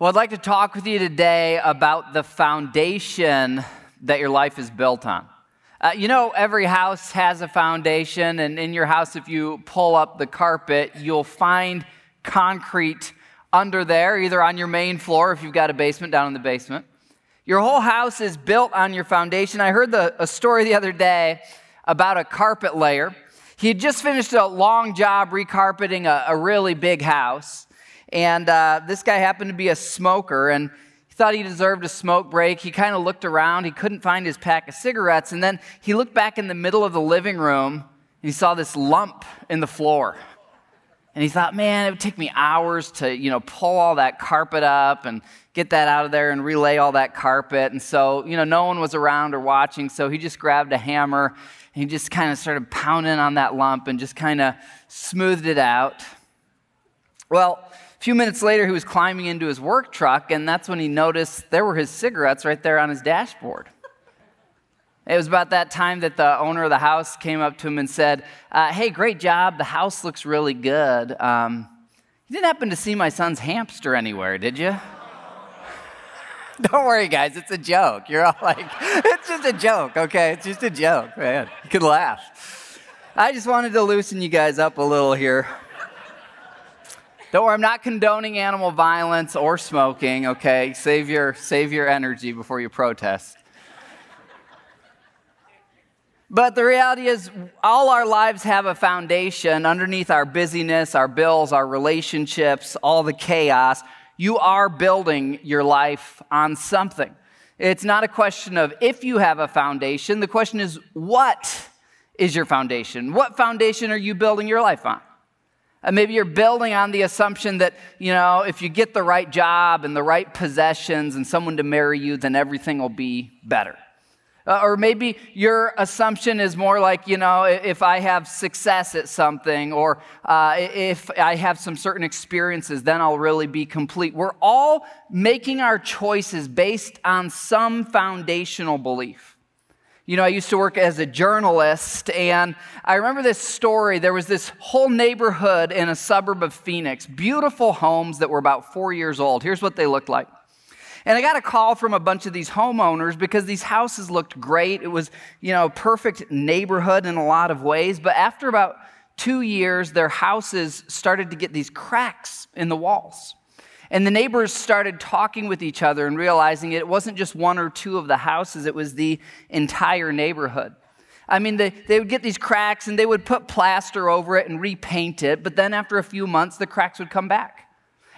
Well, I'd like to talk with you today about the foundation that your life is built on. Uh, you know, every house has a foundation, and in your house, if you pull up the carpet, you'll find concrete under there, either on your main floor if you've got a basement down in the basement. Your whole house is built on your foundation. I heard the, a story the other day about a carpet layer. He had just finished a long job recarpeting a, a really big house. And uh, this guy happened to be a smoker, and he thought he deserved a smoke break. He kind of looked around. He couldn't find his pack of cigarettes. And then he looked back in the middle of the living room, and he saw this lump in the floor. And he thought, man, it would take me hours to, you know, pull all that carpet up and get that out of there and relay all that carpet. And so, you know, no one was around or watching. So he just grabbed a hammer and he just kind of started pounding on that lump and just kind of smoothed it out. Well, a few minutes later, he was climbing into his work truck, and that's when he noticed there were his cigarettes right there on his dashboard. It was about that time that the owner of the house came up to him and said, uh, Hey, great job. The house looks really good. Um, you didn't happen to see my son's hamster anywhere, did you? Don't worry, guys. It's a joke. You're all like, it's just a joke, okay? It's just a joke, man. You can laugh. I just wanted to loosen you guys up a little here. Don't worry, I'm not condoning animal violence or smoking, okay? Save your, save your energy before you protest. But the reality is, all our lives have a foundation underneath our busyness, our bills, our relationships, all the chaos. You are building your life on something. It's not a question of if you have a foundation. The question is, what is your foundation? What foundation are you building your life on? Uh, maybe you're building on the assumption that, you know, if you get the right job and the right possessions and someone to marry you, then everything will be better. Uh, or maybe your assumption is more like, you know, if I have success at something or uh, if I have some certain experiences, then I'll really be complete. We're all making our choices based on some foundational belief. You know, I used to work as a journalist, and I remember this story. There was this whole neighborhood in a suburb of Phoenix, beautiful homes that were about four years old. Here's what they looked like. And I got a call from a bunch of these homeowners because these houses looked great. It was, you know, perfect neighborhood in a lot of ways. But after about two years, their houses started to get these cracks in the walls. And the neighbors started talking with each other and realizing it wasn't just one or two of the houses, it was the entire neighborhood. I mean, they, they would get these cracks and they would put plaster over it and repaint it, but then after a few months, the cracks would come back.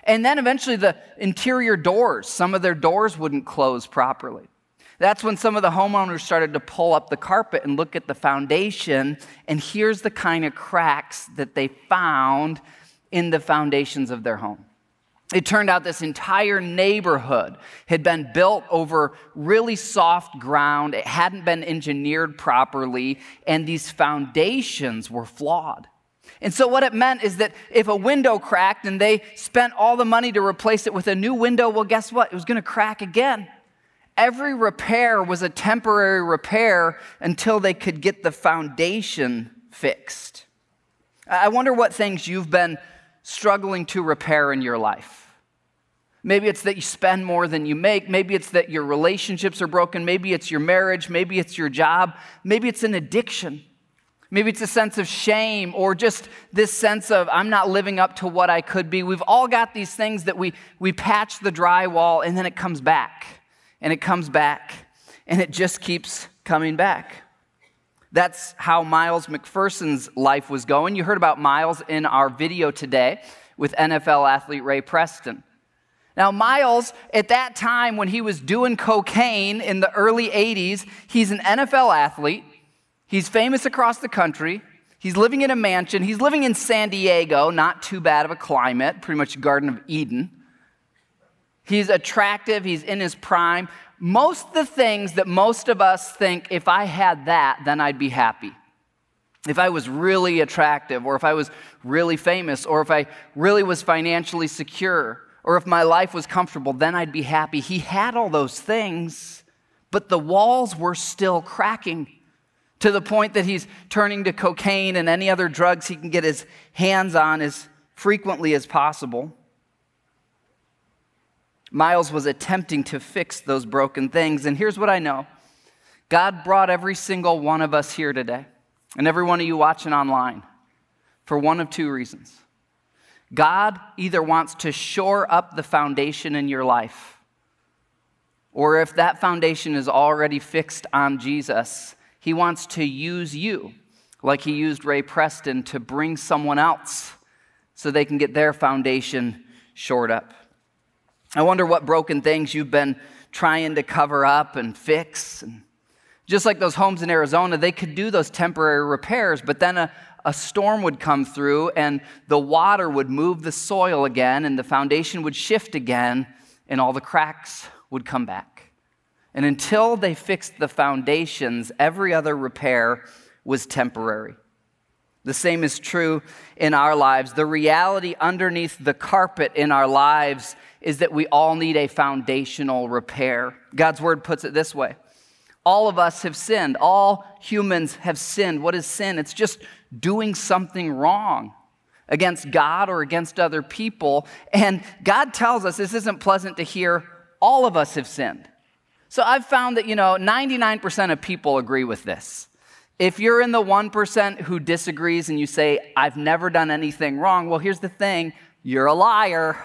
And then eventually, the interior doors, some of their doors wouldn't close properly. That's when some of the homeowners started to pull up the carpet and look at the foundation, and here's the kind of cracks that they found in the foundations of their home. It turned out this entire neighborhood had been built over really soft ground. It hadn't been engineered properly, and these foundations were flawed. And so, what it meant is that if a window cracked and they spent all the money to replace it with a new window, well, guess what? It was going to crack again. Every repair was a temporary repair until they could get the foundation fixed. I wonder what things you've been struggling to repair in your life. Maybe it's that you spend more than you make. Maybe it's that your relationships are broken. Maybe it's your marriage. Maybe it's your job. Maybe it's an addiction. Maybe it's a sense of shame or just this sense of I'm not living up to what I could be. We've all got these things that we, we patch the drywall and then it comes back and it comes back and it just keeps coming back. That's how Miles McPherson's life was going. You heard about Miles in our video today with NFL athlete Ray Preston. Now, Miles, at that time when he was doing cocaine in the early 80s, he's an NFL athlete. He's famous across the country. He's living in a mansion. He's living in San Diego, not too bad of a climate, pretty much Garden of Eden. He's attractive, he's in his prime. Most of the things that most of us think, if I had that, then I'd be happy. If I was really attractive, or if I was really famous, or if I really was financially secure, or if my life was comfortable, then I'd be happy. He had all those things, but the walls were still cracking to the point that he's turning to cocaine and any other drugs he can get his hands on as frequently as possible. Miles was attempting to fix those broken things. And here's what I know God brought every single one of us here today, and every one of you watching online, for one of two reasons. God either wants to shore up the foundation in your life, or if that foundation is already fixed on Jesus, He wants to use you, like He used Ray Preston, to bring someone else so they can get their foundation shored up. I wonder what broken things you've been trying to cover up and fix. And just like those homes in Arizona, they could do those temporary repairs, but then a, a storm would come through and the water would move the soil again and the foundation would shift again and all the cracks would come back. And until they fixed the foundations, every other repair was temporary. The same is true in our lives. The reality underneath the carpet in our lives is that we all need a foundational repair. God's word puts it this way All of us have sinned. All humans have sinned. What is sin? It's just doing something wrong against God or against other people. And God tells us this isn't pleasant to hear. All of us have sinned. So I've found that, you know, 99% of people agree with this. If you're in the 1% who disagrees and you say, I've never done anything wrong, well, here's the thing you're a liar.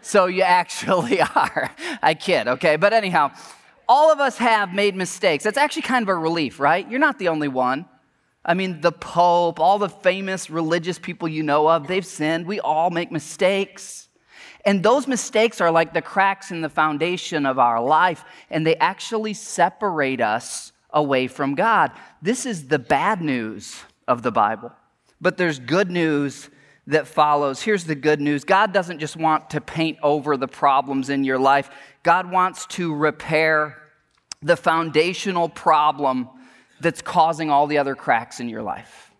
so you actually are. I kid, okay? But anyhow, all of us have made mistakes. That's actually kind of a relief, right? You're not the only one. I mean, the Pope, all the famous religious people you know of, they've sinned. We all make mistakes. And those mistakes are like the cracks in the foundation of our life, and they actually separate us away from God. This is the bad news of the Bible. But there's good news that follows. Here's the good news God doesn't just want to paint over the problems in your life, God wants to repair the foundational problem that's causing all the other cracks in your life.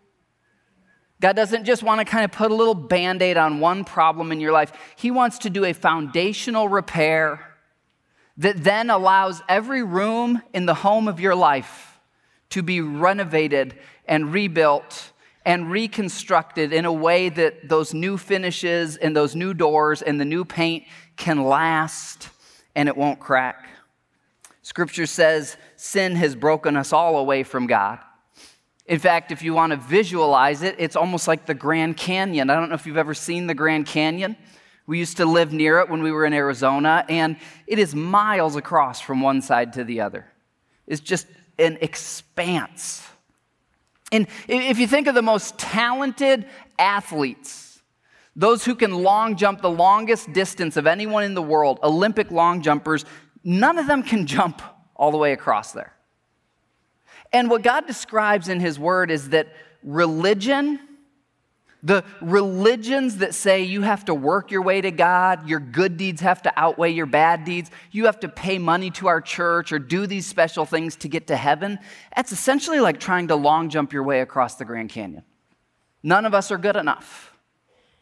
God doesn't just want to kind of put a little band aid on one problem in your life. He wants to do a foundational repair that then allows every room in the home of your life to be renovated and rebuilt and reconstructed in a way that those new finishes and those new doors and the new paint can last and it won't crack. Scripture says sin has broken us all away from God. In fact, if you want to visualize it, it's almost like the Grand Canyon. I don't know if you've ever seen the Grand Canyon. We used to live near it when we were in Arizona, and it is miles across from one side to the other. It's just an expanse. And if you think of the most talented athletes, those who can long jump the longest distance of anyone in the world, Olympic long jumpers, none of them can jump all the way across there. And what God describes in His Word is that religion the religions that say you have to work your way to God, your good deeds have to outweigh your bad deeds, you have to pay money to our church or do these special things to get to heaven, that's essentially like trying to long jump your way across the Grand Canyon. None of us are good enough.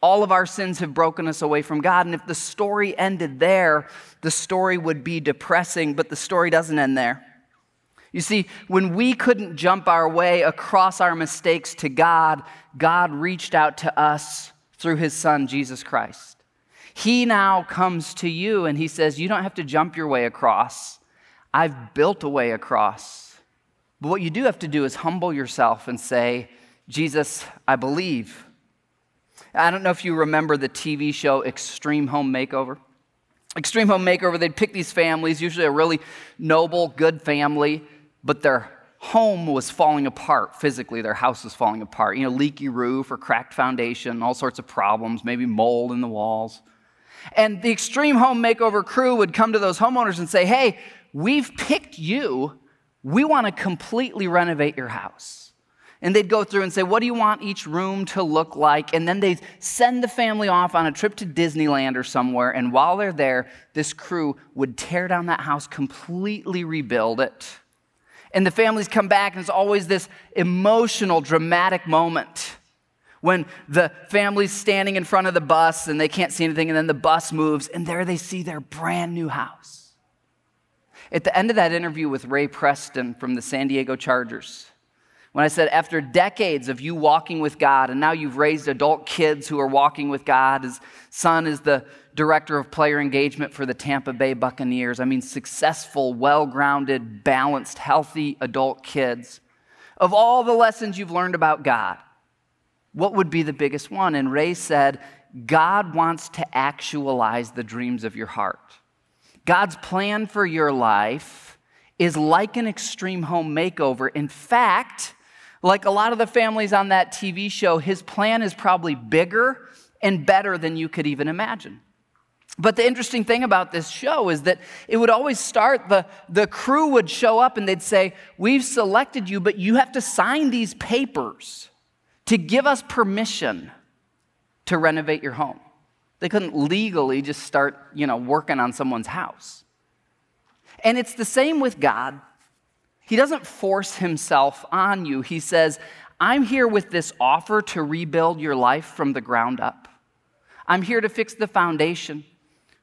All of our sins have broken us away from God. And if the story ended there, the story would be depressing, but the story doesn't end there. You see, when we couldn't jump our way across our mistakes to God, God reached out to us through his son, Jesus Christ. He now comes to you and he says, You don't have to jump your way across. I've built a way across. But what you do have to do is humble yourself and say, Jesus, I believe. I don't know if you remember the TV show Extreme Home Makeover. Extreme Home Makeover, they'd pick these families, usually a really noble, good family, but their home was falling apart physically. Their house was falling apart. You know, leaky roof or cracked foundation, all sorts of problems, maybe mold in the walls. And the extreme home makeover crew would come to those homeowners and say, Hey, we've picked you. We want to completely renovate your house. And they'd go through and say, What do you want each room to look like? And then they'd send the family off on a trip to Disneyland or somewhere. And while they're there, this crew would tear down that house, completely rebuild it and the families come back, and it's always this emotional, dramatic moment when the family's standing in front of the bus and they can't see anything, and then the bus moves, and there they see their brand new house. At the end of that interview with Ray Preston from the San Diego Chargers, When I said after decades of you walking with God, and now you've raised adult kids who are walking with God, his son is the director of player engagement for the Tampa Bay Buccaneers. I mean, successful, well grounded, balanced, healthy adult kids. Of all the lessons you've learned about God, what would be the biggest one? And Ray said, God wants to actualize the dreams of your heart. God's plan for your life is like an extreme home makeover. In fact, like a lot of the families on that TV show, his plan is probably bigger and better than you could even imagine. But the interesting thing about this show is that it would always start, the, the crew would show up and they'd say, We've selected you, but you have to sign these papers to give us permission to renovate your home. They couldn't legally just start, you know, working on someone's house. And it's the same with God. He doesn't force himself on you. He says, I'm here with this offer to rebuild your life from the ground up. I'm here to fix the foundation.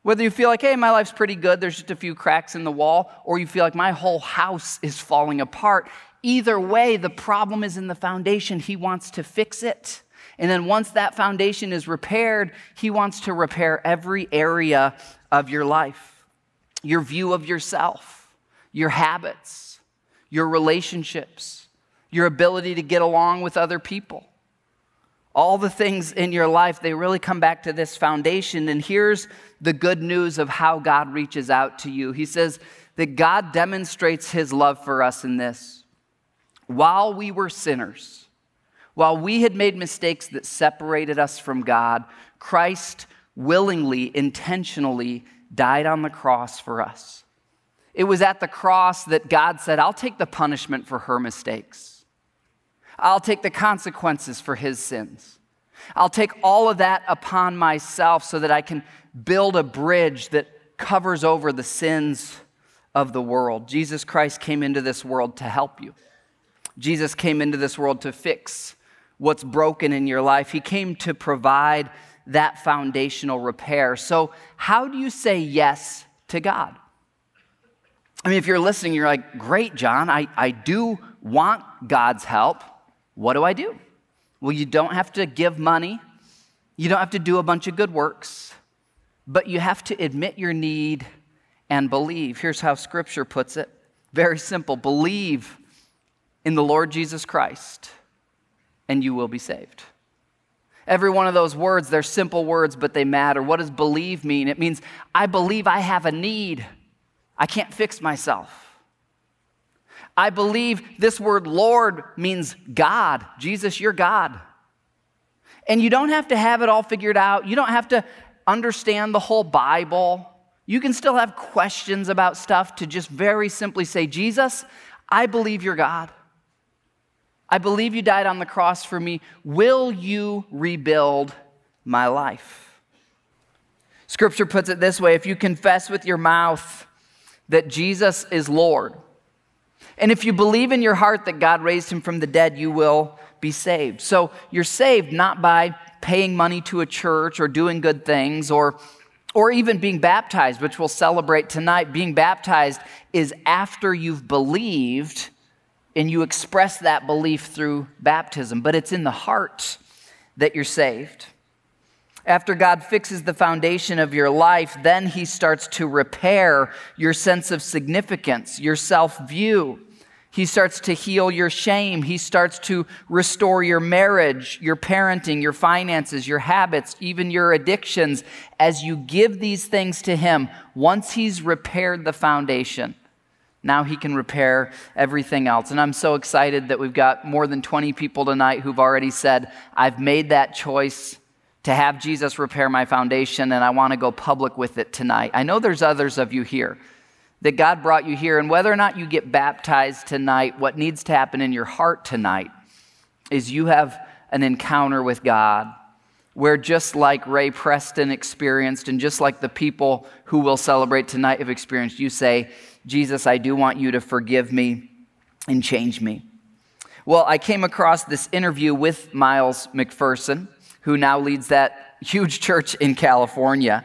Whether you feel like, hey, my life's pretty good, there's just a few cracks in the wall, or you feel like my whole house is falling apart, either way, the problem is in the foundation. He wants to fix it. And then once that foundation is repaired, He wants to repair every area of your life your view of yourself, your habits your relationships, your ability to get along with other people. All the things in your life, they really come back to this foundation. And here's the good news of how God reaches out to you. He says that God demonstrates his love for us in this. While we were sinners, while we had made mistakes that separated us from God, Christ willingly, intentionally died on the cross for us. It was at the cross that God said, I'll take the punishment for her mistakes. I'll take the consequences for his sins. I'll take all of that upon myself so that I can build a bridge that covers over the sins of the world. Jesus Christ came into this world to help you. Jesus came into this world to fix what's broken in your life. He came to provide that foundational repair. So, how do you say yes to God? I mean, if you're listening, you're like, great, John, I, I do want God's help. What do I do? Well, you don't have to give money, you don't have to do a bunch of good works, but you have to admit your need and believe. Here's how Scripture puts it very simple believe in the Lord Jesus Christ, and you will be saved. Every one of those words, they're simple words, but they matter. What does believe mean? It means I believe I have a need. I can't fix myself. I believe this word Lord means God. Jesus, you're God. And you don't have to have it all figured out. You don't have to understand the whole Bible. You can still have questions about stuff to just very simply say, Jesus, I believe you're God. I believe you died on the cross for me. Will you rebuild my life? Scripture puts it this way if you confess with your mouth, that Jesus is Lord. And if you believe in your heart that God raised him from the dead, you will be saved. So you're saved not by paying money to a church or doing good things or or even being baptized, which we'll celebrate tonight. Being baptized is after you've believed and you express that belief through baptism, but it's in the heart that you're saved. After God fixes the foundation of your life, then He starts to repair your sense of significance, your self view. He starts to heal your shame. He starts to restore your marriage, your parenting, your finances, your habits, even your addictions. As you give these things to Him, once He's repaired the foundation, now He can repair everything else. And I'm so excited that we've got more than 20 people tonight who've already said, I've made that choice to have Jesus repair my foundation, and I want to go public with it tonight. I know there's others of you here that God brought you here, and whether or not you get baptized tonight, what needs to happen in your heart tonight is you have an encounter with God where just like Ray Preston experienced, and just like the people who will celebrate tonight have experienced, you say, Jesus, I do want you to forgive me and change me. Well, I came across this interview with Miles McPherson who now leads that huge church in California.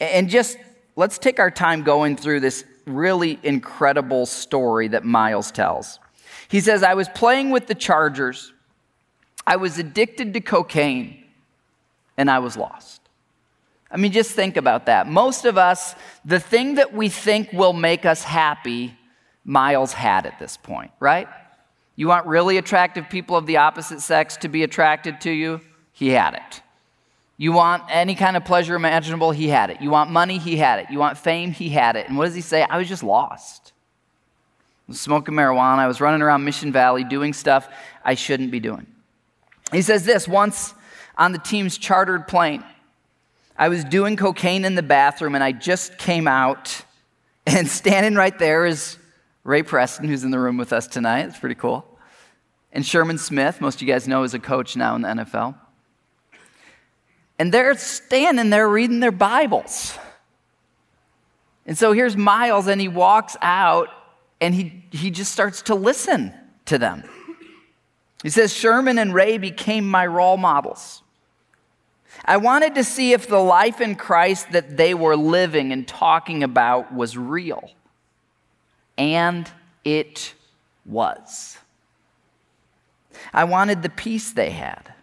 And just let's take our time going through this really incredible story that Miles tells. He says, I was playing with the Chargers. I was addicted to cocaine, and I was lost. I mean, just think about that. Most of us, the thing that we think will make us happy, Miles had at this point, right? You want really attractive people of the opposite sex to be attracted to you? He had it. You want any kind of pleasure imaginable? He had it. You want money? He had it. You want fame? He had it. And what does he say? I was just lost. I was smoking marijuana. I was running around Mission Valley doing stuff I shouldn't be doing. He says this once on the team's chartered plane, I was doing cocaine in the bathroom and I just came out, and standing right there is Ray Preston, who's in the room with us tonight. It's pretty cool. And Sherman Smith, most of you guys know, is a coach now in the NFL. And they're standing there reading their Bibles. And so here's Miles, and he walks out and he, he just starts to listen to them. He says, Sherman and Ray became my role models. I wanted to see if the life in Christ that they were living and talking about was real. And it was. I wanted the peace they had.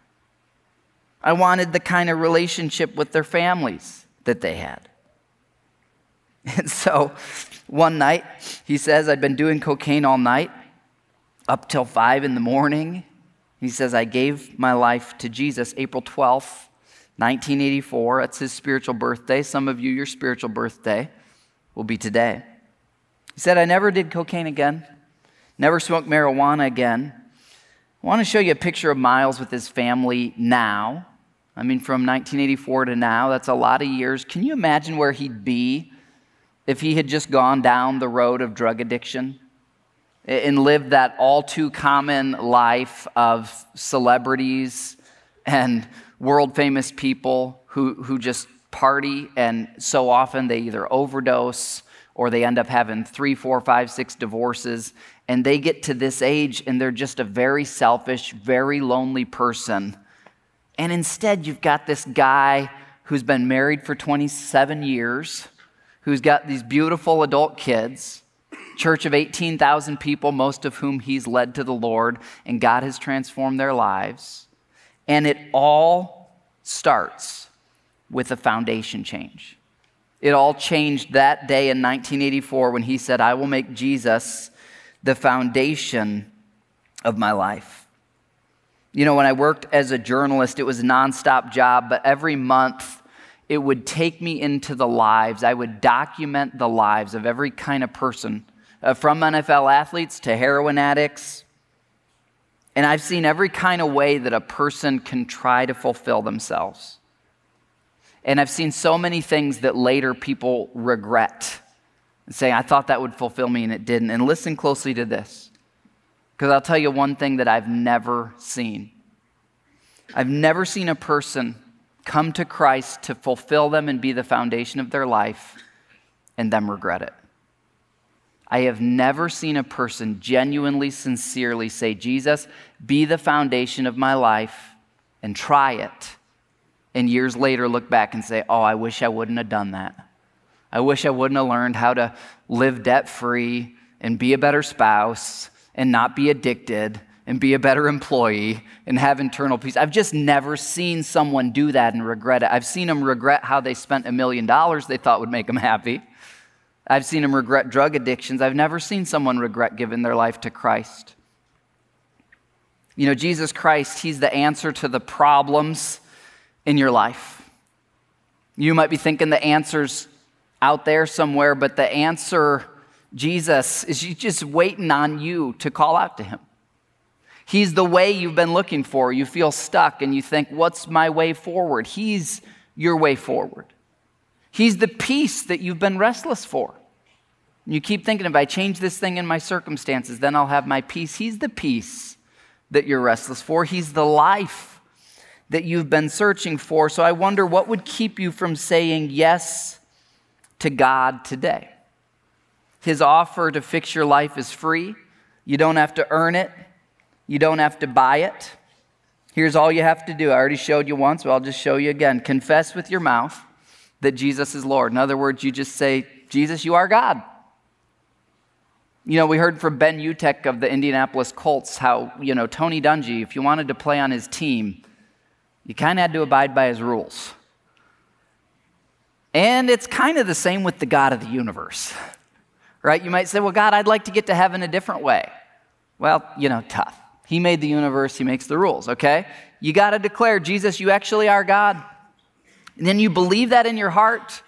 I wanted the kind of relationship with their families that they had. And so one night, he says, I'd been doing cocaine all night, up till five in the morning. He says, I gave my life to Jesus April 12th, 1984. That's his spiritual birthday. Some of you, your spiritual birthday will be today. He said, I never did cocaine again, never smoked marijuana again. I want to show you a picture of Miles with his family now. I mean, from 1984 to now, that's a lot of years. Can you imagine where he'd be if he had just gone down the road of drug addiction and lived that all too common life of celebrities and world famous people who, who just party and so often they either overdose or they end up having three, four, five, six divorces, and they get to this age and they're just a very selfish, very lonely person and instead, you've got this guy who's been married for 27 years, who's got these beautiful adult kids, church of 18,000 people, most of whom he's led to the Lord, and God has transformed their lives. And it all starts with a foundation change. It all changed that day in 1984 when he said, I will make Jesus the foundation of my life. You know, when I worked as a journalist, it was a nonstop job, but every month it would take me into the lives. I would document the lives of every kind of person, uh, from NFL athletes to heroin addicts. And I've seen every kind of way that a person can try to fulfill themselves. And I've seen so many things that later people regret and say, I thought that would fulfill me and it didn't. And listen closely to this. Because I'll tell you one thing that I've never seen. I've never seen a person come to Christ to fulfill them and be the foundation of their life and them regret it. I have never seen a person genuinely, sincerely say, Jesus, be the foundation of my life and try it. And years later look back and say, oh, I wish I wouldn't have done that. I wish I wouldn't have learned how to live debt free and be a better spouse and not be addicted and be a better employee and have internal peace. I've just never seen someone do that and regret it. I've seen them regret how they spent a million dollars they thought would make them happy. I've seen them regret drug addictions. I've never seen someone regret giving their life to Christ. You know, Jesus Christ, He's the answer to the problems in your life. You might be thinking the answer's out there somewhere, but the answer Jesus is just waiting on you to call out to him. He's the way you've been looking for. You feel stuck and you think, What's my way forward? He's your way forward. He's the peace that you've been restless for. You keep thinking, if I change this thing in my circumstances, then I'll have my peace. He's the peace that you're restless for. He's the life that you've been searching for. So I wonder what would keep you from saying yes to God today? His offer to fix your life is free. You don't have to earn it, you don't have to buy it. Here's all you have to do. I already showed you once, but I'll just show you again. Confess with your mouth that Jesus is Lord. In other words, you just say, Jesus, you are God. You know, we heard from Ben Utecht of the Indianapolis Colts how, you know, Tony Dungy, if you wanted to play on his team, you kind of had to abide by his rules. And it's kind of the same with the God of the universe, right? You might say, well, God, I'd like to get to heaven a different way. Well, you know, tough. He made the universe, He makes the rules, okay? You got to declare, Jesus, you actually are God. And then you believe that in your heart.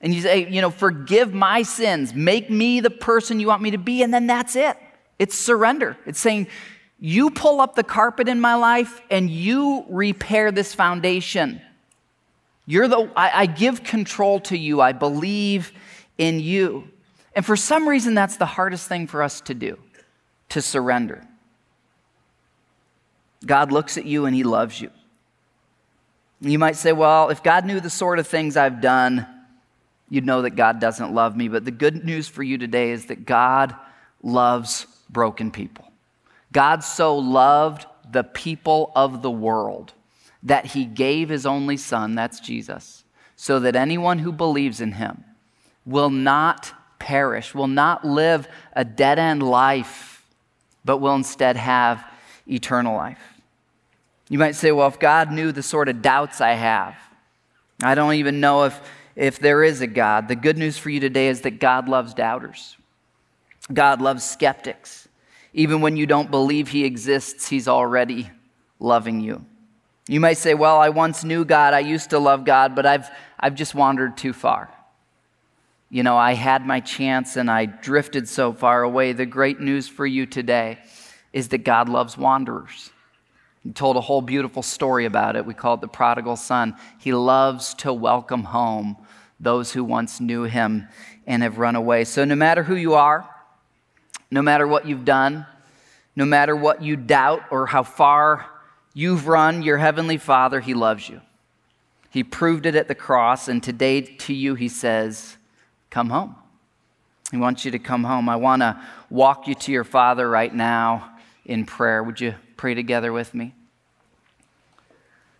And you say, you know, forgive my sins, make me the person you want me to be, and then that's it. It's surrender. It's saying, you pull up the carpet in my life and you repair this foundation. You're the, I, I give control to you. I believe in you. And for some reason, that's the hardest thing for us to do, to surrender. God looks at you and he loves you. You might say, well, if God knew the sort of things I've done, you'd know that God doesn't love me. But the good news for you today is that God loves broken people. God so loved the people of the world that he gave his only son, that's Jesus, so that anyone who believes in him will not perish, will not live a dead end life, but will instead have eternal life. You might say, well, if God knew the sort of doubts I have, I don't even know if, if there is a God. The good news for you today is that God loves doubters, God loves skeptics. Even when you don't believe He exists, He's already loving you. You might say, Well, I once knew God, I used to love God, but I've, I've just wandered too far. You know, I had my chance and I drifted so far away. The great news for you today is that God loves wanderers. He told a whole beautiful story about it. We call it the prodigal son. He loves to welcome home those who once knew him and have run away. So, no matter who you are, no matter what you've done, no matter what you doubt or how far you've run, your heavenly Father, He loves you. He proved it at the cross, and today to you, He says, Come home. He wants you to come home. I want to walk you to your Father right now in prayer. Would you pray together with me?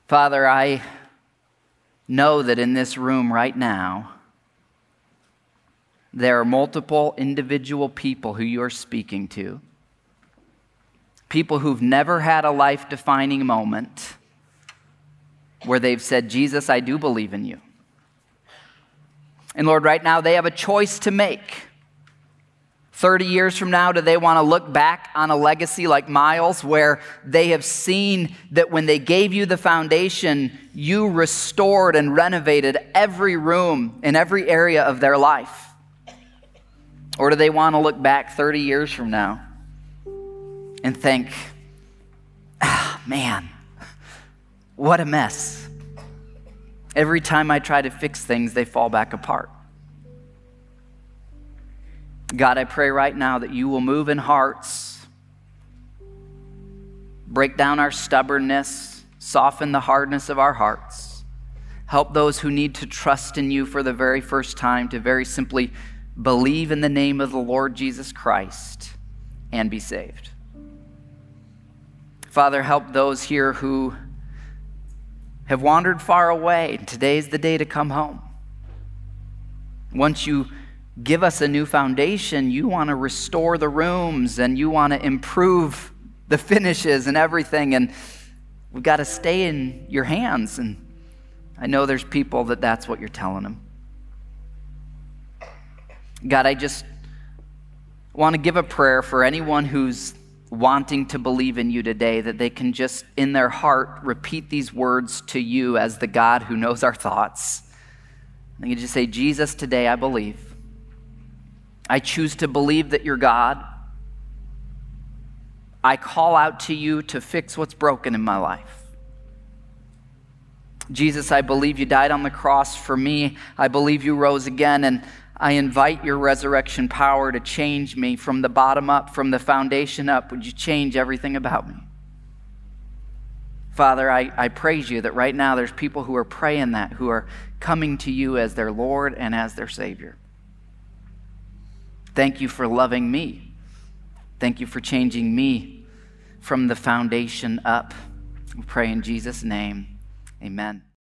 Father, I know that in this room right now, there are multiple individual people who you are speaking to. People who've never had a life defining moment where they've said, Jesus, I do believe in you. And Lord, right now they have a choice to make. 30 years from now, do they want to look back on a legacy like Miles where they have seen that when they gave you the foundation, you restored and renovated every room in every area of their life? Or do they want to look back 30 years from now and think, ah, man, what a mess? Every time I try to fix things, they fall back apart. God, I pray right now that you will move in hearts, break down our stubbornness, soften the hardness of our hearts. Help those who need to trust in you for the very first time to very simply believe in the name of the Lord Jesus Christ and be saved. Father, help those here who have wandered far away. Today's the day to come home. Once you give us a new foundation. You want to restore the rooms and you want to improve the finishes and everything. And we've got to stay in your hands. And I know there's people that that's what you're telling them. God, I just want to give a prayer for anyone who's wanting to believe in you today, that they can just, in their heart, repeat these words to you as the God who knows our thoughts. And can just say, Jesus, today I believe. I choose to believe that you're God. I call out to you to fix what's broken in my life. Jesus, I believe you died on the cross for me. I believe you rose again, and I invite your resurrection power to change me from the bottom up, from the foundation up. Would you change everything about me? Father, I, I praise you that right now there's people who are praying that, who are coming to you as their Lord and as their Savior. Thank you for loving me. Thank you for changing me from the foundation up. We pray in Jesus' name. Amen.